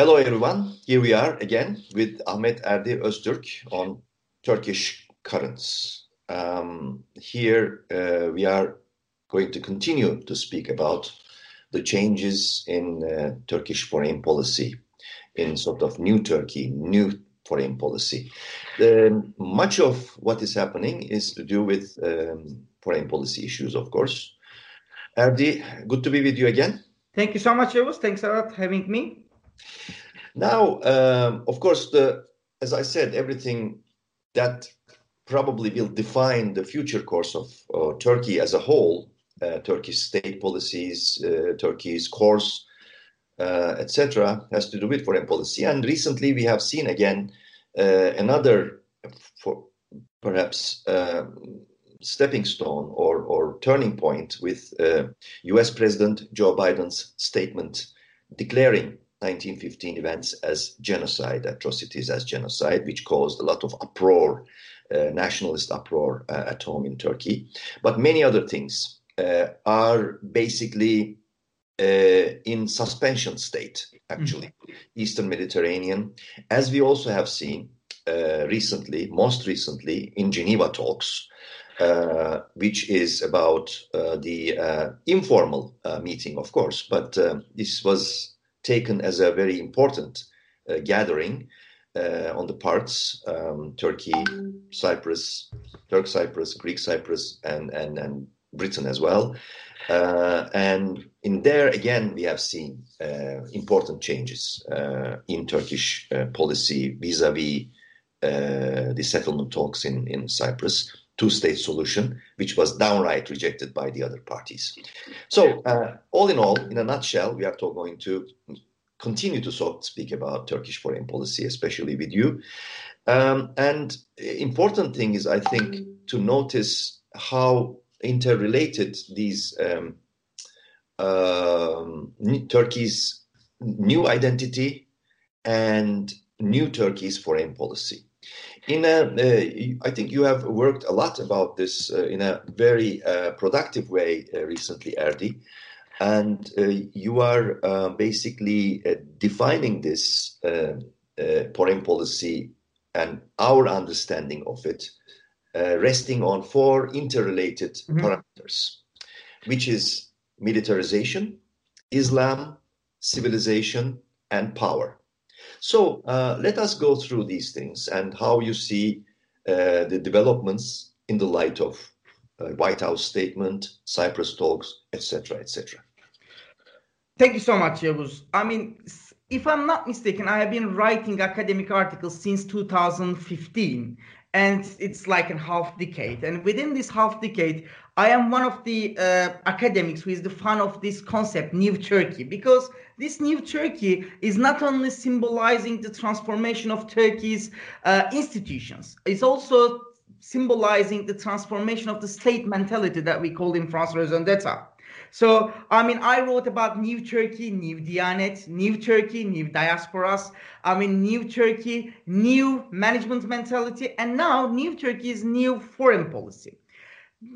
Hello, everyone. Here we are again with Ahmet Erdi Öztürk on Turkish currents. Um, here uh, we are going to continue to speak about the changes in uh, Turkish foreign policy, in sort of new Turkey, new foreign policy. Much of what is happening is to do with um, foreign policy issues, of course. Erdi, good to be with you again. Thank you so much, Yavuz. Thanks a lot for having me. Now, um, of course, the as I said, everything that probably will define the future course of uh, Turkey as a whole, uh, Turkey's state policies, uh, Turkey's course, uh, etc., has to do with foreign policy. And recently, we have seen again uh, another, for perhaps um, stepping stone or, or turning point with U.S. Uh, President Joe Biden's statement declaring 1915 events as genocide, atrocities as genocide, which caused a lot of uproar, uh, nationalist uproar uh, at home in Turkey. But many other things uh, are basically uh, in suspension state, actually, mm-hmm. Eastern Mediterranean, as we also have seen uh, recently, most recently in Geneva talks. Uh, which is about uh, the uh, informal uh, meeting, of course, but this was taken as a very important uh, gathering uh, on the parts um, Turkey, Cyprus, Turk Cyprus, Greek Cyprus, and, and, and Britain as well. Uh, and in there, again, we have seen uh, important changes uh, in Turkish uh, policy vis a vis the settlement talks in, in Cyprus two-state solution, which was downright rejected by the other parties. So, uh, all in all, in a nutshell, we are going to continue to speak about Turkish foreign policy, especially with you. Um, and important thing is, I think, to notice how interrelated these um, uh, Turkey's new identity and new Turkey's foreign policy in a, uh, I think you have worked a lot about this uh, in a very uh, productive way uh, recently, Erdi, and uh, you are uh, basically defining this foreign policy and our understanding of it, resting on four interrelated mm-hmm. parameters, which is militarization, Islam, civilization, and power. So uh, let us go through these things and how you see uh, the developments in the light of uh, White House statement, Cyprus talks, etc., etc. Thank you so much, Yavuz. I mean, if I'm not mistaken, I have been writing academic articles since 2015, and it's like a half decade. And within this half decade, I am one of the uh, academics who is the fan of this concept, New Turkey, because this New Turkey is not only symbolizing the transformation of Turkey's uh, institutions, it's also symbolizing the transformation of the state mentality that we call in France raison d'etat. So, I mean, I wrote about New Turkey, New Diyanet, New Turkey, New Diasporas, I mean, New Turkey, new management mentality, and now New Turkey's new foreign policy.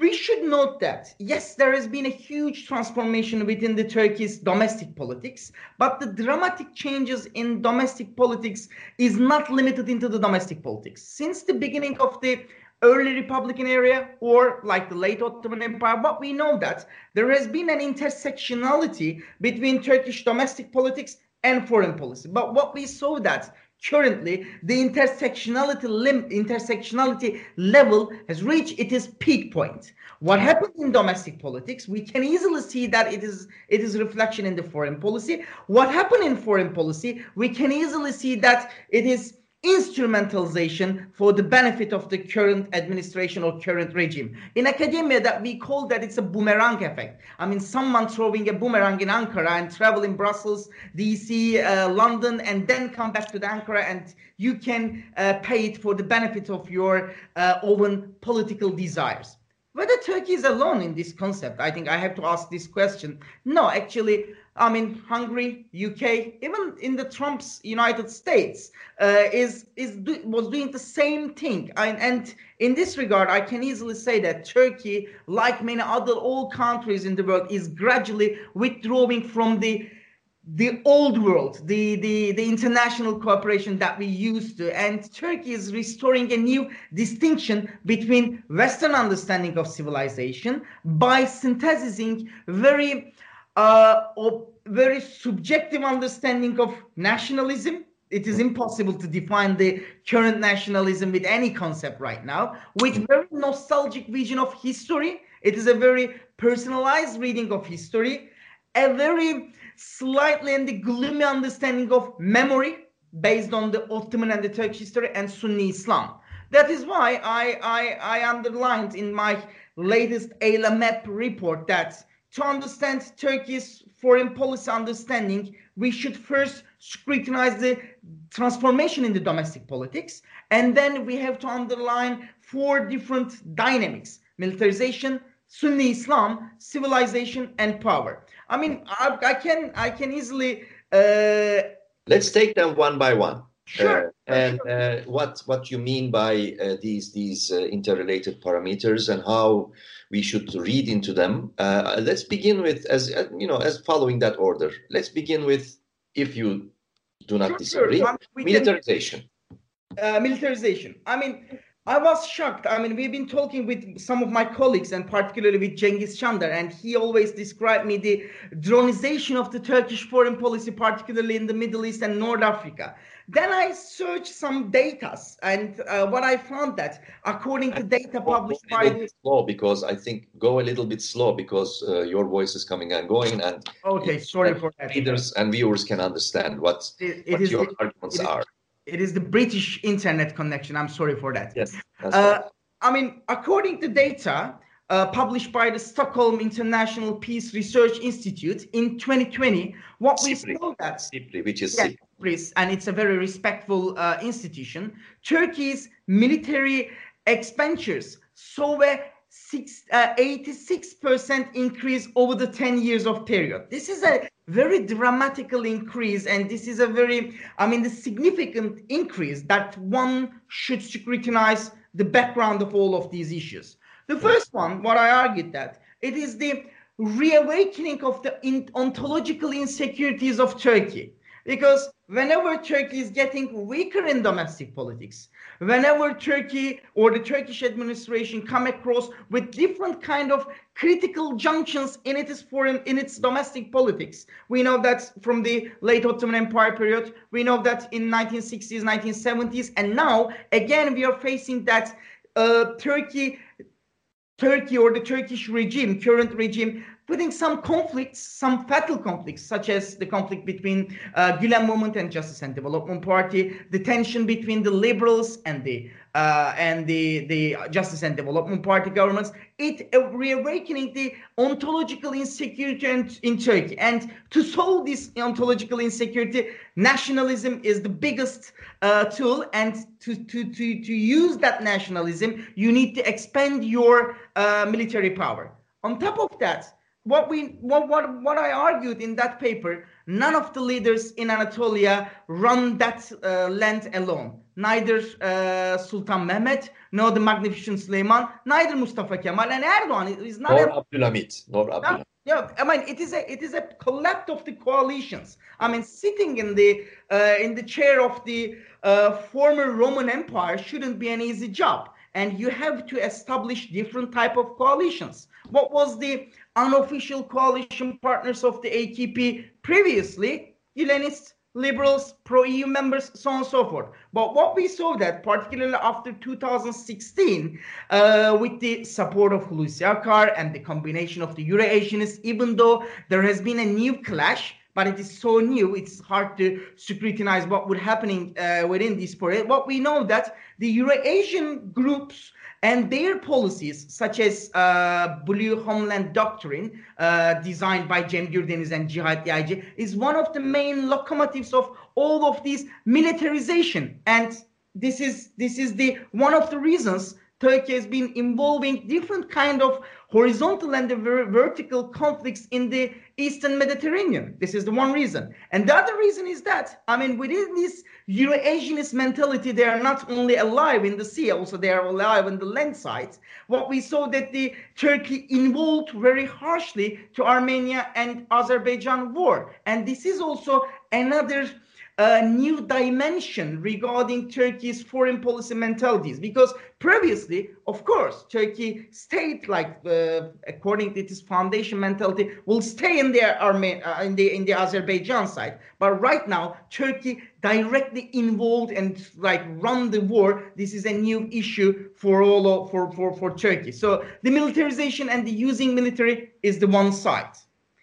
We should note that yes there has been a huge transformation within the turkey's domestic politics but the dramatic changes in domestic politics is not limited into the domestic politics. Since the beginning of the early republican era or like the late ottoman empire but we know that there has been an intersectionality between turkish domestic politics and foreign policy. But what we saw that currently the intersectionality lim- intersectionality level has reached its peak point. What happened in domestic politics we can easily see that it is it is reflection in the foreign policy. What happened in foreign policy we can easily see that it is instrumentalization for the benefit of the current administration or current regime. In academia, that we call that it's a boomerang effect. I mean, someone throwing a boomerang in Ankara and travel in Brussels, DC, uh, London, and then come back to the Ankara, and you can uh, pay it for the benefit of your uh, own political desires. Whether Turkey is alone in this concept, I think I have to ask this question. No, actually, I mean, Hungary, UK, even in the Trump's United States, uh, is is do, was doing the same thing. And, and in this regard, I can easily say that Turkey, like many other old countries in the world, is gradually withdrawing from the the old world, the, the, the international cooperation that we used to. And Turkey is restoring a new distinction between Western understanding of civilization by synthesizing very, uh, a very subjective understanding of nationalism. It is impossible to define the current nationalism with any concept right now, with very nostalgic vision of history. It is a very personalized reading of history, a very slightly in the gloomy understanding of memory based on the Ottoman and the Turkish history and Sunni Islam. That is why I, I, I underlined in my latest ELIAMEP report that to understand Turkey's foreign policy understanding, we should first scrutinize the transformation in the domestic politics, and then we have to underline four different dynamics militarization, Sunni Islam, civilization, and power. I mean, I, I can I can easily. Uh, Let's take them one by one. Sure. Uh, and uh, what what you mean by uh, these these uh, interrelated parameters and how we should read into them? Uh, let's begin with as uh, you know as following that order. Let's begin with if you do not sure, disagree, sure. militarization. Can, militarization. I mean, I was shocked. I mean, we've been talking with some of my colleagues and particularly with Cengiz Çandar, and he always described me the dronization of the Turkish foreign policy, particularly in the Middle East and North Africa. Then I searched some data, and uh, what I found that according to data published by the slow because I think go a little bit slow because uh, your voice is coming and going, and okay, sorry for that. Readers and viewers can understand what, it, it what is, your it, arguments it are. It is the British internet connection. I'm sorry for that. Yes. Uh, I mean, according to data uh, published by the Stockholm International Peace Research Institute in 2020, what we saw that SIPRI, which is yes, SIPRI, and it's a very respectful uh, institution. Turkey's military expenditures saw a six, uh, 86% increase over the 10 years of period. This is a very dramatical increase, and this is a very, I mean, the significant increase that one should scrutinize the background of all of these issues. The first one, what I argued that it is the reawakening of the in- ontological insecurities of Turkey. Because whenever Turkey is getting weaker in domestic politics, whenever Turkey or the Turkish administration come across with different kind of critical junctions in its foreign in its domestic politics, we know that from the late Ottoman Empire period, we know that in 1960s, 1970s, and now again we are facing that uh, Turkey Turkey or the Turkish regime, current regime, putting some conflicts, some fatal conflicts, such as the conflict between uh, Gülen Movement and Justice and Development Party, the tension between the liberals and the uh, and the the Justice and Development Party governments, it uh, reawakening the ontological insecurity in, in Turkey. And to solve this ontological insecurity, nationalism is the biggest uh, tool. And to, to, to, to use that nationalism, you need to expand your uh, military power. On top of that, what we what, what what I argued in that paper, none of the leaders in Anatolia run that uh, land alone. Neither uh, Sultan Mehmet, nor the magnificent Süleyman, neither Mustafa Kemal and Erdoğan. It's not. Nor Abdülhamit, nor Abdülhamit. Yeah, I mean it is a it is a collapse of the coalitions. I mean sitting in the uh, in the chair of the uh, former Roman Empire shouldn't be an easy job, and you have to establish different type of coalitions. What was the unofficial coalition partners of the AKP previously, Gülenists, liberals, pro-EU members, so on and so forth. But what we saw that, particularly after 2016, uh, with the support of Hulusi Akar and the combination of the Euro-Asianists, even though there has been a new clash, but it is so new, it's hard to scrutinize what would happening uh, within this period. What we know that the Eurasian groups and their policies, such as uh, Blue Homeland Doctrine, uh, designed by Cem Gürdeniz and Cihat Yaycı, is one of the main locomotives of all of these militarization. And this is this is the one of the reasons Turkey has been involving different kind of horizontal and the vertical conflicts in the Eastern Mediterranean. This is the one reason. And the other reason is that, I mean, within this Euro-Asianist mentality, they are not only alive in the sea, also they are alive in the land sides. What we saw that the Turkey involved very harshly to Armenia and Azerbaijan war. And this is also another a new dimension regarding Turkey's foreign policy mentalities. Because previously, of course, Turkey stayed like uh, according to its foundation mentality will stay in the Arme- uh, in the in the Azerbaijan side. But right now, Turkey directly involved and like run the war. This is a new issue for all of, for for for Turkey. So the militarization and the using military is the one side.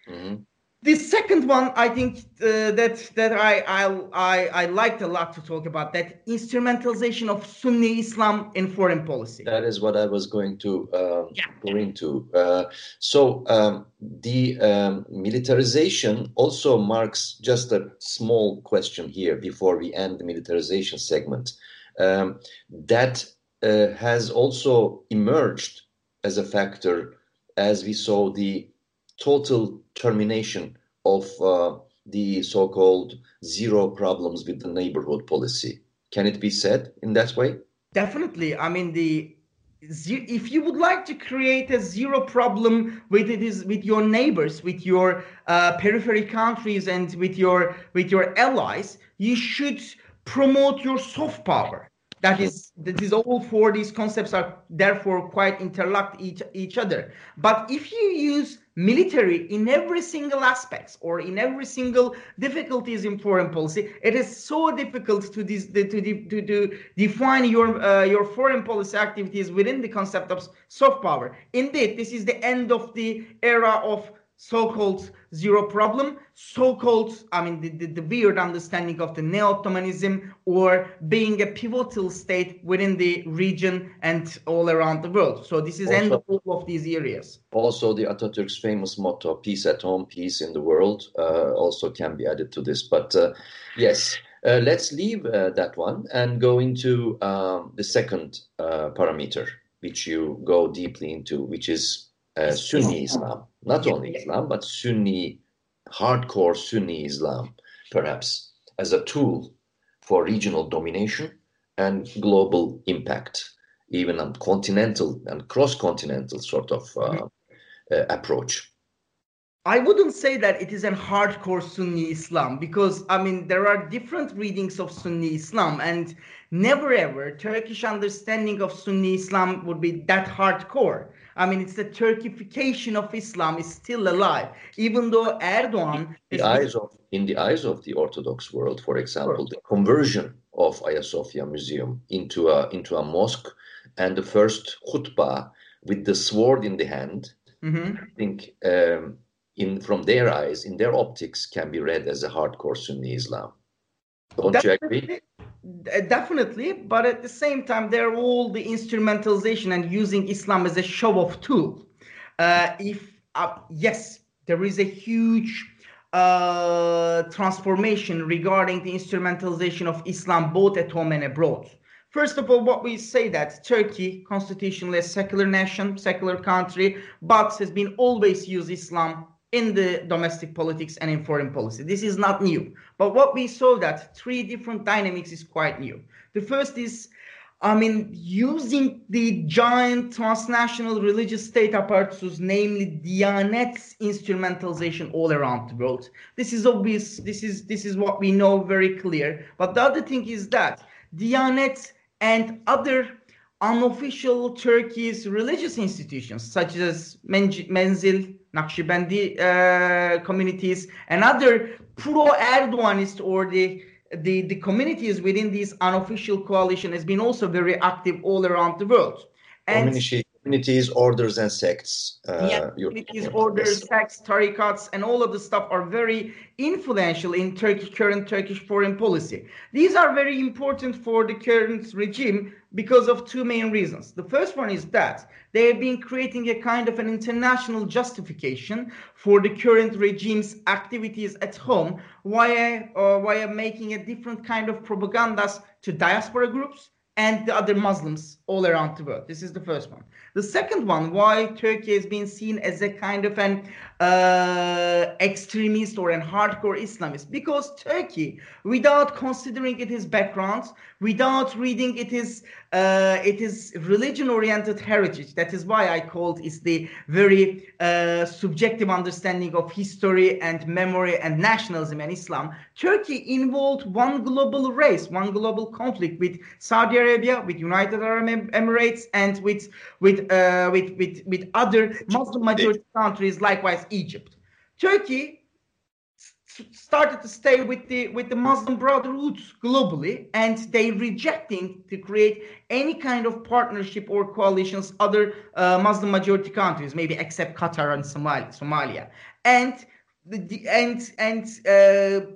Mm-hmm. The second one, I think uh, that that I, I I I liked a lot to talk about that instrumentalization of Sunni Islam in foreign policy. That is what I was going to uh, yeah. go into. Uh, so um, the um, militarization also marks just a small question here before we end the militarization segment. Um, that uh, has also emerged as a factor as we saw the total termination of uh, the so-called zero problems with the neighborhood policy. Can it be said in that way? Definitely. I mean, the if you would like to create a zero problem with it is with your neighbors, with your uh, periphery countries, and with your with your allies, you should promote your soft power that is is all four these concepts are therefore quite interlocked each each other. But if you use military in every single aspects or in every single difficulties in foreign policy it is so difficult to this to, to, to define your uh, your foreign policy activities within the concept of soft power. Indeed this is the end of the era of so-called zero problem, so-called, I mean, the, the, the weird understanding of the neo-Ottomanism or being a pivotal state within the region and all around the world. So this is also, end of all of these areas. Also, the Atatürk's famous motto, peace at home, peace in the world, uh, also can be added to this. But uh, yes, uh, let's leave uh, that one and go into um, the second uh, parameter, which you go deeply into, which is uh, Sunni Islam. Not only Islam, but Sunni, hardcore Sunni Islam, perhaps, as a tool for regional domination and global impact, even on continental and cross continental sort of uh, mm-hmm. uh, approach. I wouldn't say that it is a hardcore Sunni Islam because I mean there are different readings of Sunni Islam and never ever Turkish understanding of Sunni Islam would be that hardcore. I mean, it's the Turkification of Islam is still alive, even though Erdogan. In the eyes of in the eyes of the Orthodox world, for example, the conversion of Ayasofya Museum into a into a mosque and the first khutbah with the sword in the hand, mm-hmm. I think um, in from their eyes, in their optics, can be read as a hardcore Sunni Islam. Don't Definitely. you agree? Definitely but at the same time they're all the instrumentalization and using islam as a show off tool. Uh, if uh, yes there is a huge uh, transformation regarding the instrumentalization of islam both at home and abroad. First of all, what we say that Turkey, constitutionally a secular nation, secular country, but has been always used Islam in the domestic politics and in foreign policy. This is not new. But what we saw that three different dynamics is quite new. The first is, I mean, using the giant transnational religious state apparatus, namely Diyanet's instrumentalization all around the world. This is obvious. This is this is what we know very clear. But the other thing is that Diyanet and other unofficial Turkey's religious institutions, such as Menzil, Naqshbandi uh, communities, and other pro-Erdoganist or the, the, the communities within this unofficial coalition has been also very active all around the world. And communities, orders, and sects. Uh, yeah, communities, orders, sects, tarikats, and all of the stuff are very influential in Turkish current Turkish foreign policy. These are very important for the current regime because of two main reasons. The first one is that they have been creating a kind of an international justification for the current regime's activities at home via, uh, via making a different kind of propagandas to diaspora groups and the other Muslims all around the world. This is the first one. The second one, why Turkey has been seen as a kind of an uh, extremist or an hardcore Islamist, because Turkey, without considering it it is background, without reading it is uh, it is religion-oriented heritage. That is why I called is the very uh, subjective understanding of history and memory and nationalism and Islam. Turkey involved one global race, one global conflict with Saudi Arabia, with United Arab Emirates, and with with uh, with, with, with other Muslim majority countries, likewise Egypt. Turkey started to stay with the with the Muslim Brotherhood globally, and they rejecting to create any kind of partnership or coalitions other uh, Muslim majority countries, maybe except Qatar and Somalia, Somalia, and the, and and uh,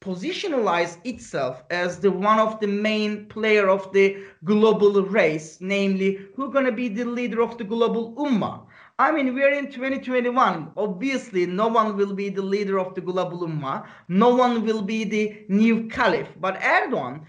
positionalize itself as the one of the main player of the global race, namely who's going to be the leader of the global ummah. I mean, we're in 2021. Obviously, no one will be the leader of the global ummah. No one will be the new caliph. But Erdogan,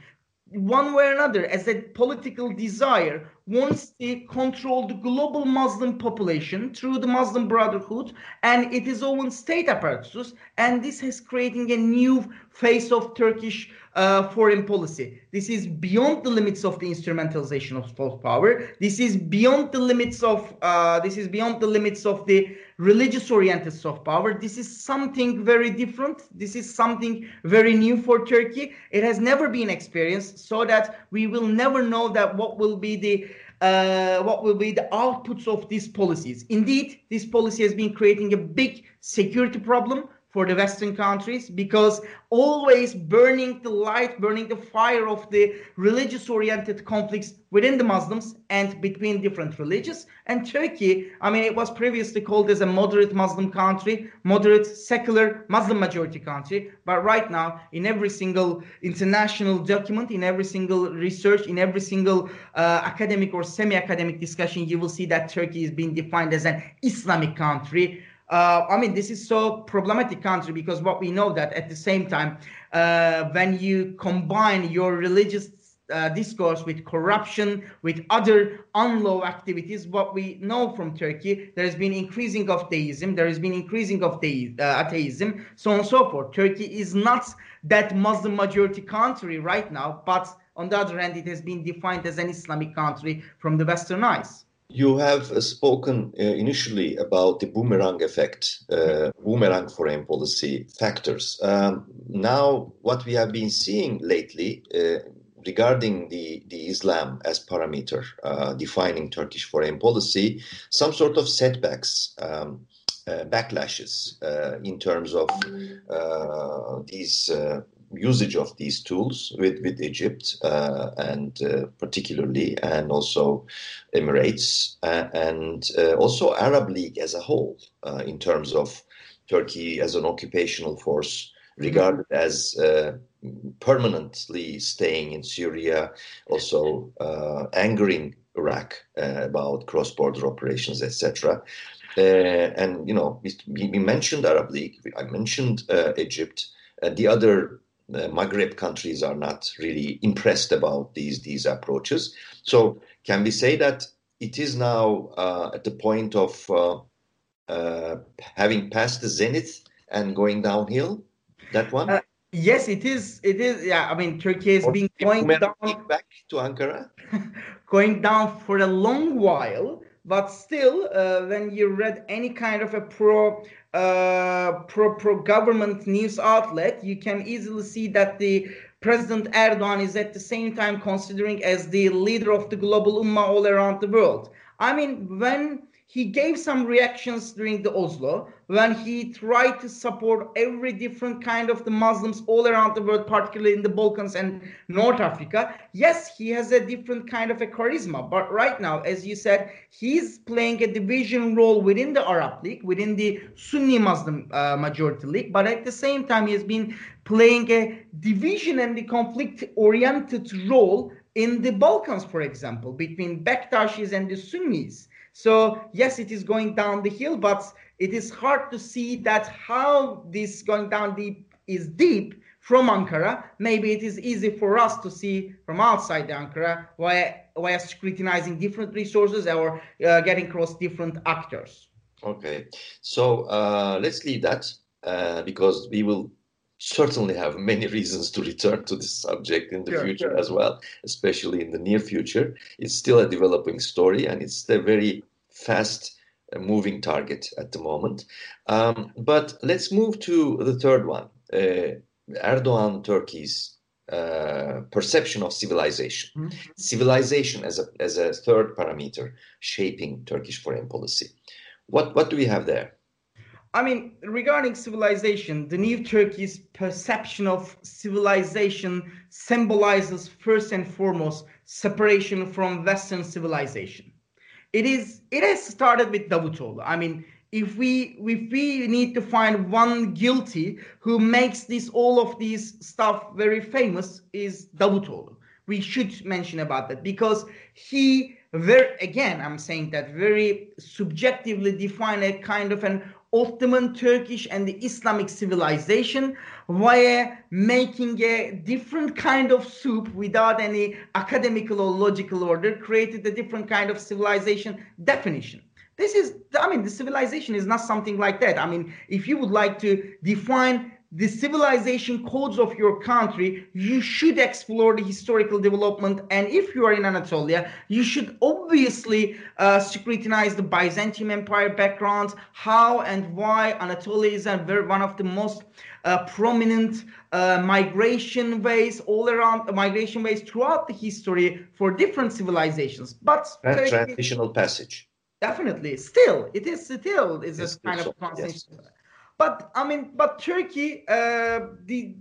one way or another, as a political desire, wants to control the global Muslim population through the Muslim Brotherhood and it is own state apparatus. And this is creating a new face of Turkish uh, foreign policy. This is beyond the limits of the instrumentalization of soft power. This is beyond the limits of uh, this is beyond the limits of the religious-oriented soft power. This is something very different. This is something very new for Turkey. It has never been experienced, so that we will never know that what will be the uh, what will be the outputs of these policies. Indeed, this policy has been creating a big security problem for the Western countries because always burning the light, burning the fire of the religious oriented conflicts within the Muslims and between different religions. And Turkey, I mean, it was previously called as a moderate Muslim country, moderate secular Muslim majority country. But right now, in every single international document, in every single research, in every single uh, academic or semi academic discussion, you will see that Turkey is being defined as an Islamic country uh, I mean, this is so problematic country because what we know that at the same time, uh, when you combine your religious uh, discourse with corruption, with other unlaw activities, what we know from Turkey, there has been increasing of deism, there has been increasing of uh, atheism, so on and so forth. Turkey is not that Muslim majority country right now, but on the other hand, it has been defined as an Islamic country from the Western eyes. You have uh, spoken uh, initially about the boomerang effect, uh, boomerang foreign policy factors. Um, now, what we have been seeing lately uh, regarding the, the Islam as parameter uh, defining Turkish foreign policy, some sort of setbacks. Um, uh, backlashes in terms of these usage of these tools with, with Egypt uh, and uh, particularly, and also Emirates, uh, and uh, also Arab League as a whole uh, in terms of Turkey as an occupational force regarded as uh, permanently staying in Syria, also angering Iraq about cross-border operations, etc. and you know, we, we, mentioned Arab League, I mentioned Egypt, and the other the Maghreb countries are not really impressed about these these approaches. So can we say that it is now uh, at the point of uh, uh, having passed the zenith and going downhill? That one. Uh, yes, it is. It is. Yeah, I mean, Turkey has or been going down back to Ankara, going down for a long while. But still, uh, when you read any kind of a pro uh, pro pro government news outlet, you can easily see that the President Erdogan is at the same time considering as the leader of the global ummah all around the world. I mean, when he gave some reactions during the Oslo when he tried to support every different kind of the Muslims all around the world, particularly in the Balkans and North Africa. Yes, he has a different kind of a charisma, but right now, as you said, he's playing a division role within the Arab League, within the Sunni Muslim uh, majority league, but at the same time, he has been playing a division and the conflict oriented role in the Balkans, for example, between Bektashis and the Sunnis. So yes, it is going down the hill, but it is hard to see that how this going down deep is deep from Ankara, maybe it is easy for us to see from outside Ankara via, via scrutinizing different resources or uh, getting across different actors. Okay, so uh, let's leave that uh, because we will certainly have many reasons to return to this subject in the sure, future sure. as well, especially in the near future. It's still a developing story and it's a very fast uh, moving target at the moment. Um, but let's move to the third one uh, Erdogan Turkey's uh, perception of civilization. Mm-hmm. Civilization as a, as a third parameter shaping Turkish foreign policy. What, what do we have there? I mean, regarding civilization, the new Turkey's perception of civilization symbolizes first and foremost separation from Western civilization. It is it has started with Davutoğlu. I mean, if we if we need to find one guilty who makes this all of these stuff very famous is Davutoğlu. We should mention about that because he very again I'm saying that very subjectively define a kind of an Ottoman Turkish and the Islamic civilization via making a different kind of soup without any academical or logical order, created a different kind of civilization definition. This is, I mean, the civilization is not something like that. I mean, if you would like to define the civilization codes of your country, you should explore the historical development. And if you are in Anatolia, you should obviously uh, scrutinize the Byzantium Empire background, how and why Anatolia is a very, one of the most uh, prominent uh, migration ways all around uh, migration ways throughout the history for different civilizations. But transitional passage. Definitely, still it is still is a kind of constant. Yes. But I mean, but Turkey, uh, the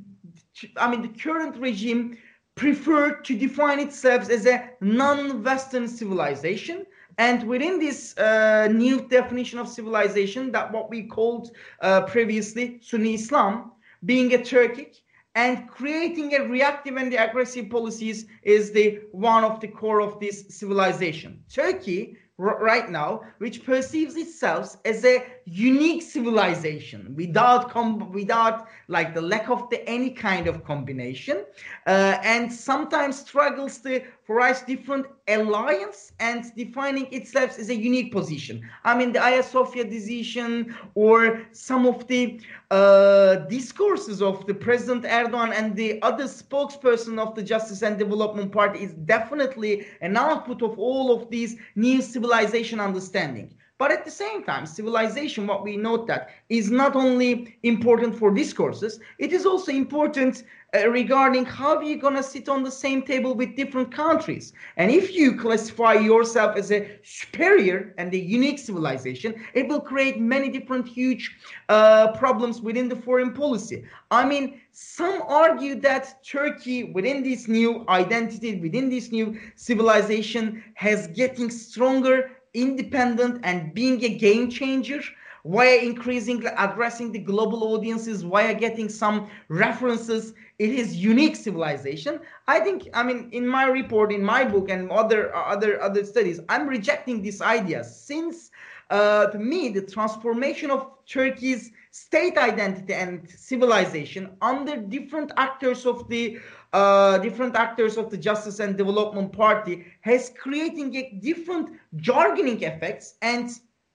I mean, the current regime preferred to define itself as a non-Western civilization. And within this uh, new definition of civilization, that what we called uh, previously Sunni Islam, being a Turkic and creating a reactive and aggressive policies is the one of the core of this civilization. Turkey right now, which perceives itself as a unique civilization without com- without like the lack of the any kind of combination, uh, and sometimes struggles to forge different alliance and defining itself as a unique position. I mean, the Hagia Sophia decision or some of the uh, discourses of the President Erdogan and the other spokesperson of the Justice and Development Party is definitely an output of all of these new civilization understanding. But at the same time, civilization, what we note that is not only important for discourses, it is also important uh, regarding how you're going to sit on the same table with different countries. And if you classify yourself as a superior and a unique civilization, it will create many different huge uh, problems within the foreign policy. I mean, some argue that Turkey, within this new identity, within this new civilization, has getting stronger independent and being a game changer via increasingly addressing the global audiences? Via getting some references? In his unique civilization. I think i mean in my report in my book and other other other studies i'm rejecting this idea since uh, to me the transformation of turkey's state identity and civilization under different actors of the uh, different actors of the Justice and Development Party has creating a different jargoning effects and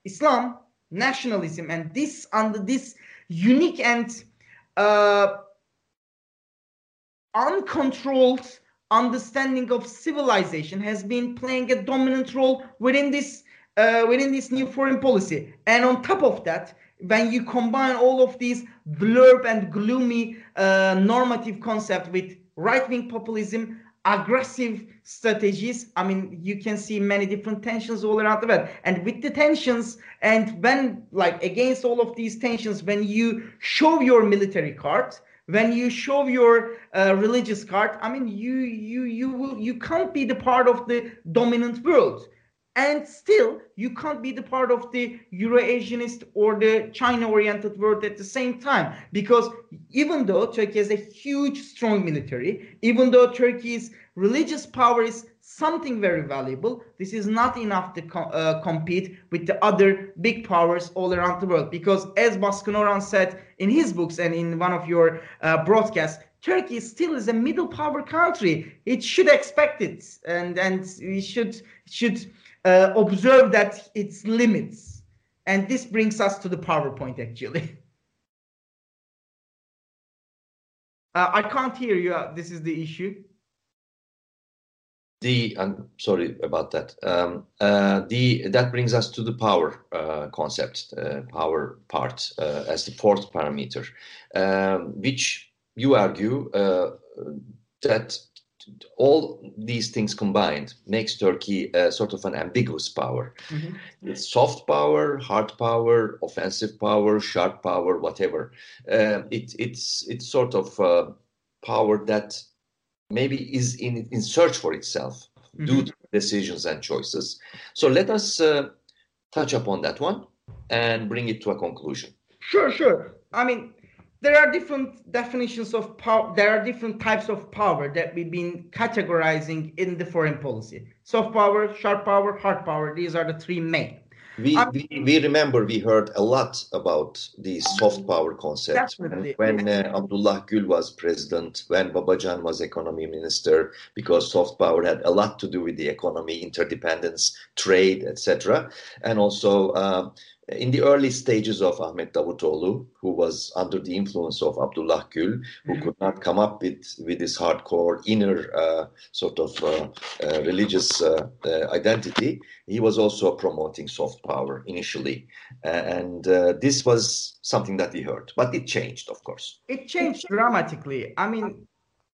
Islam nationalism and this under this unique and uh, uncontrolled understanding of civilization has been playing a dominant role within this uh, within this new foreign policy. And on top of that when you combine all of these blurb and gloomy uh, normative concept with right-wing populism, aggressive strategies. I mean, you can see many different tensions all around the world. And with the tensions, and when like against all of these tensions, when you show your military card, when you show your uh, religious card, I mean, you you you will you can't be the part of the dominant world and still you can't be the part of the Euro-Asianist or the China-oriented world at the same time. Because even though Turkey has a huge strong military even though Turkey's religious power is something very valuable this is not enough to co- uh, compete with the other big powers all around the world. Because as Baskın Oran said in his books and in one of your uh, broadcasts Turkey still is a middle power country. It should expect it, and and we should should uh, observe that its limits. And this brings us to the PowerPoint actually. Uh, I can't hear you. This is the issue. The I'm sorry about that. Um, uh, the that brings us to the power uh, concept, uh, power part uh, as the fourth parameter, um, which you argue uh, that all these things combined makes Turkey a sort of an ambiguous power. Mm-hmm. It's soft power, hard power, offensive power, sharp power, whatever. Uh, it, it's it's sort of power that maybe is in, in search for itself mm-hmm. due to decisions and choices. So let us uh, touch upon that one and bring it to a conclusion. Sure, sure. I mean, there are different definitions of power. There are different types of power that we've been categorizing in the foreign policy. Soft power, sharp power, hard power. These are the three main. We, we, we, remember we heard a lot about the soft power concept when, when uh, Abdullah Gül was president, when Babacan was economy minister, because soft power had a lot to do with the economy, interdependence, trade, etc. And also uh, in the early stages of Ahmet Davutoğlu, who was under the influence of Abdullah Gül, who mm-hmm. could not come up with, with this hardcore inner uh, sort of uh, uh, religious uh, uh, identity, he was also promoting soft power initially. and uh, this was something that we heard, but it changed, of course. It changed dramatically. I mean,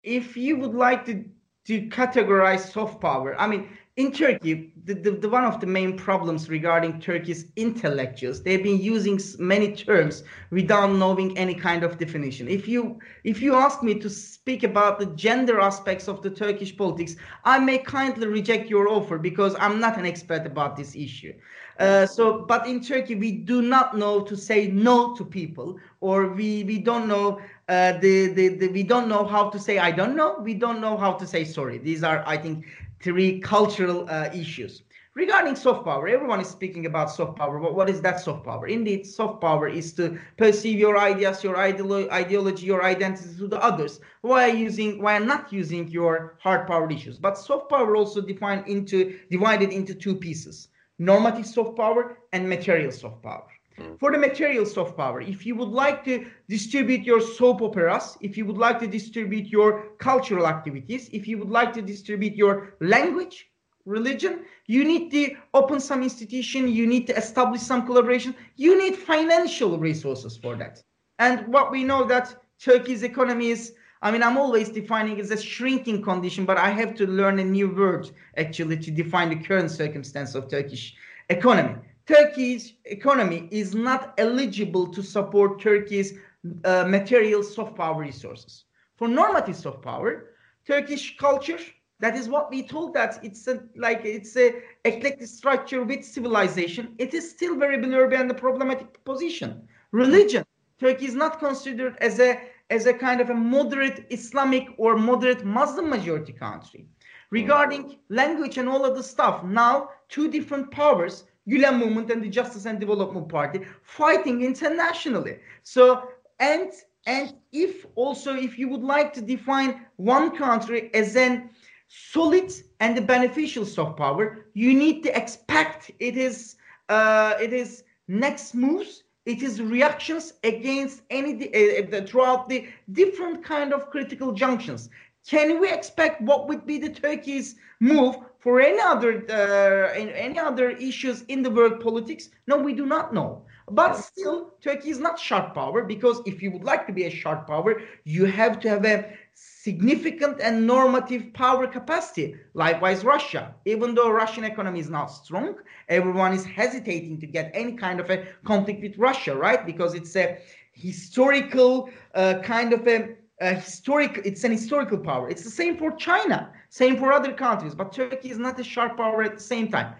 if you would like to, to categorize soft power, I mean, in Turkey, the, the, the, one of the main problems regarding Turkey's intellectuals, they've been using many terms without knowing any kind of definition. If you if you ask me to speak about the gender aspects of the Turkish politics, I may kindly reject your offer because I'm not an expert about this issue. Uh, so, but in Turkey, we do not know to say no to people, or we we don't know uh, the, the, the we don't know how to say I don't know. We don't know how to say sorry. These are, I think, three cultural uh, issues. Regarding soft power, everyone is speaking about soft power. But what is that soft power? Indeed, soft power is to perceive your ideas, your ideolo- ideology, your identity to the others while using, while not using your hard power issues. But soft power also defined into divided into two pieces: normative soft power and material soft power. Mm. For the material soft power, if you would like to distribute your soap operas, if you would like to distribute your cultural activities, if you would like to distribute your language, religion, you need to open some institution, you need to establish some collaboration, you need financial resources for that. And what we know that Turkey's economy is I mean, I'm always defining it as a shrinking condition, but I have to learn a new word actually to define the current circumstance of Turkish economy. Turkey's economy is not eligible to support Turkey's uh, material soft power resources. For normative soft power, Turkish culture, that is what we told that it's a, like it's a eclectic structure with civilization. It is still very blurry and a problematic position. Religion, Turkey is not considered as a as a kind of a moderate Islamic or moderate Muslim majority country. Regarding language and all of the stuff, now two different powers Gülen movement and the Justice and Development Party fighting internationally. So and and if also if you would like to define one country as an solid and a beneficial soft power, you need to expect it is uh, it is next moves it is reactions against any uh, throughout the different kind of critical junctions can we expect what would be the turkey's move for any other uh, any other issues in the world politics? No, we do not know. But still, Turkey is not sharp power because if you would like to be a sharp power, you have to have a significant and normative power capacity. Likewise, Russia. Even though Russian economy is not strong, everyone is hesitating to get any kind of a conflict with Russia, right? Because it's a historical uh, kind of a a historic it's an historical power. It's the same for china same for other countries but turkey is not a sharp power at the same time.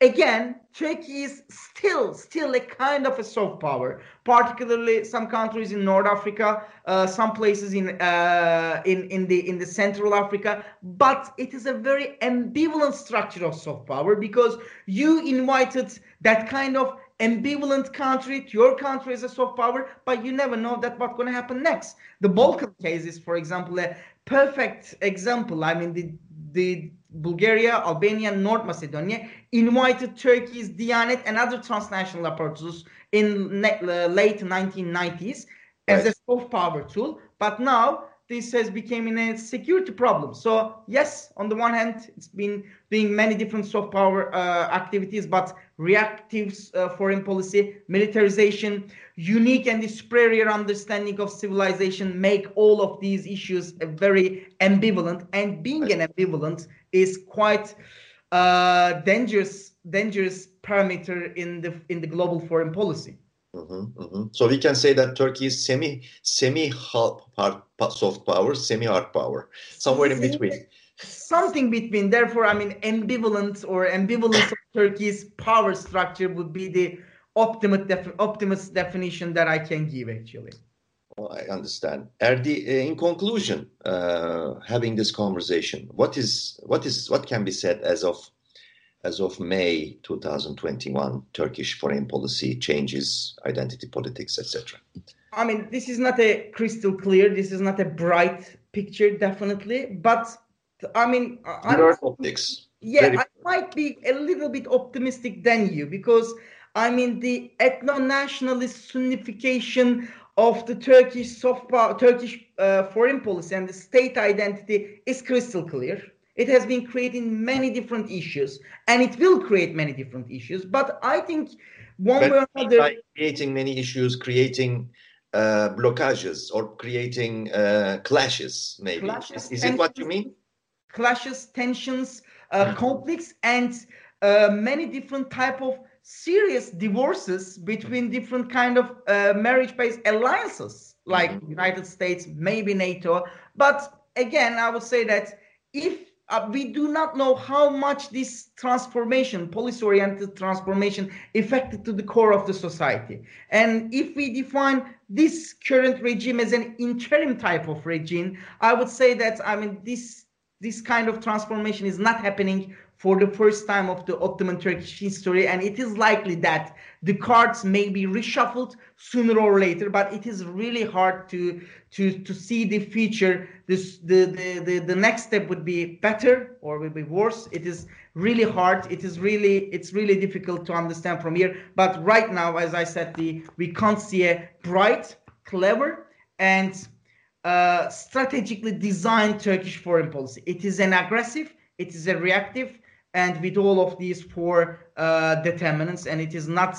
Again turkey is still still a kind of a soft power particularly some countries in north africa uh, some places in uh, in in the in the central africa but it is a very ambivalent structure of soft power because you invited that kind of ambivalent country, your country is a soft power, but you never know that what's going to happen next. The Balkan case is, for example, a perfect example. I mean, the the Bulgaria, Albania, North Macedonia invited Turkey's Diyanet and other transnational apparatus in uh, late 1990s as right. a soft power tool. But now this has become a security problem. So yes, on the one hand, it's been doing many different soft power uh, activities, but reactive uh, foreign policy, militarization, unique and superior understanding of civilization make all of these issues very ambivalent. And being an ambivalent is quite uh, dangerous, dangerous parameter in the in the global foreign policy. Mm-hmm, mm-hmm. So we can say that Turkey is semi semi hard, hard soft power, semi hard power, somewhere in between. Something between. Therefore, I mean, ambivalent or ambivalence of Turkey's power structure would be the optimist def- optimist definition that I can give actually. Well, I understand. Erdi, uh, in conclusion, uh, having this conversation, what is what is what can be said as of as of May 2021, Turkish foreign policy changes, identity politics, etc. I mean, this is not a crystal clear. This is not a bright picture, definitely. But I mean, I'm, optics. Yeah, Very I might be a little bit optimistic than you because I mean the ethno-nationalist Sunnification of the Turkish soft power, Turkish uh, foreign policy and the state identity is crystal clear. It has been creating many different issues, and it will create many different issues. But I think one but way or another, by creating many issues, creating uh, blockages or creating uh, clashes, maybe. Clashes, is, is it what you mean? Clashes, tensions, uh, mm-hmm. conflicts, and uh, many different type of serious divorces between different kind of uh, marriage-based alliances, like mm-hmm. United States, maybe NATO. But again, I would say that if uh, we do not know how much this transformation, policy-oriented transformation, affected to the core of the society. And if we define this current regime as an interim type of regime, I would say that I mean this this kind of transformation is not happening for the first time of the Ottoman Turkish history, and it is likely that the cards may be reshuffled sooner or later. But it is really hard to to to see the future. This the the the, the next step would be better or will be worse. It is really hard. It is really it's really difficult to understand from here. But right now, as I said, the we can't see a bright, clever, and uh, strategically designed Turkish foreign policy. It is an aggressive. It is a reactive and with all of these four uh, determinants, and it is not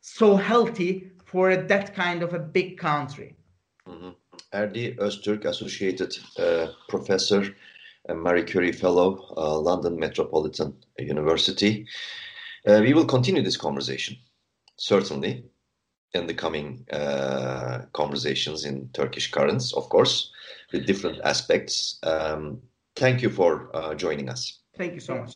so healthy for that kind of a big country. Mm-hmm. Erdi Öztürk, Associated uh, Professor and Marie Curie Fellow, uh, London Metropolitan University. Uh, we will continue this conversation, certainly, in the coming uh, conversations in Turkish currents, of course, with different aspects. Um, thank you for uh, joining us. Thank you so much.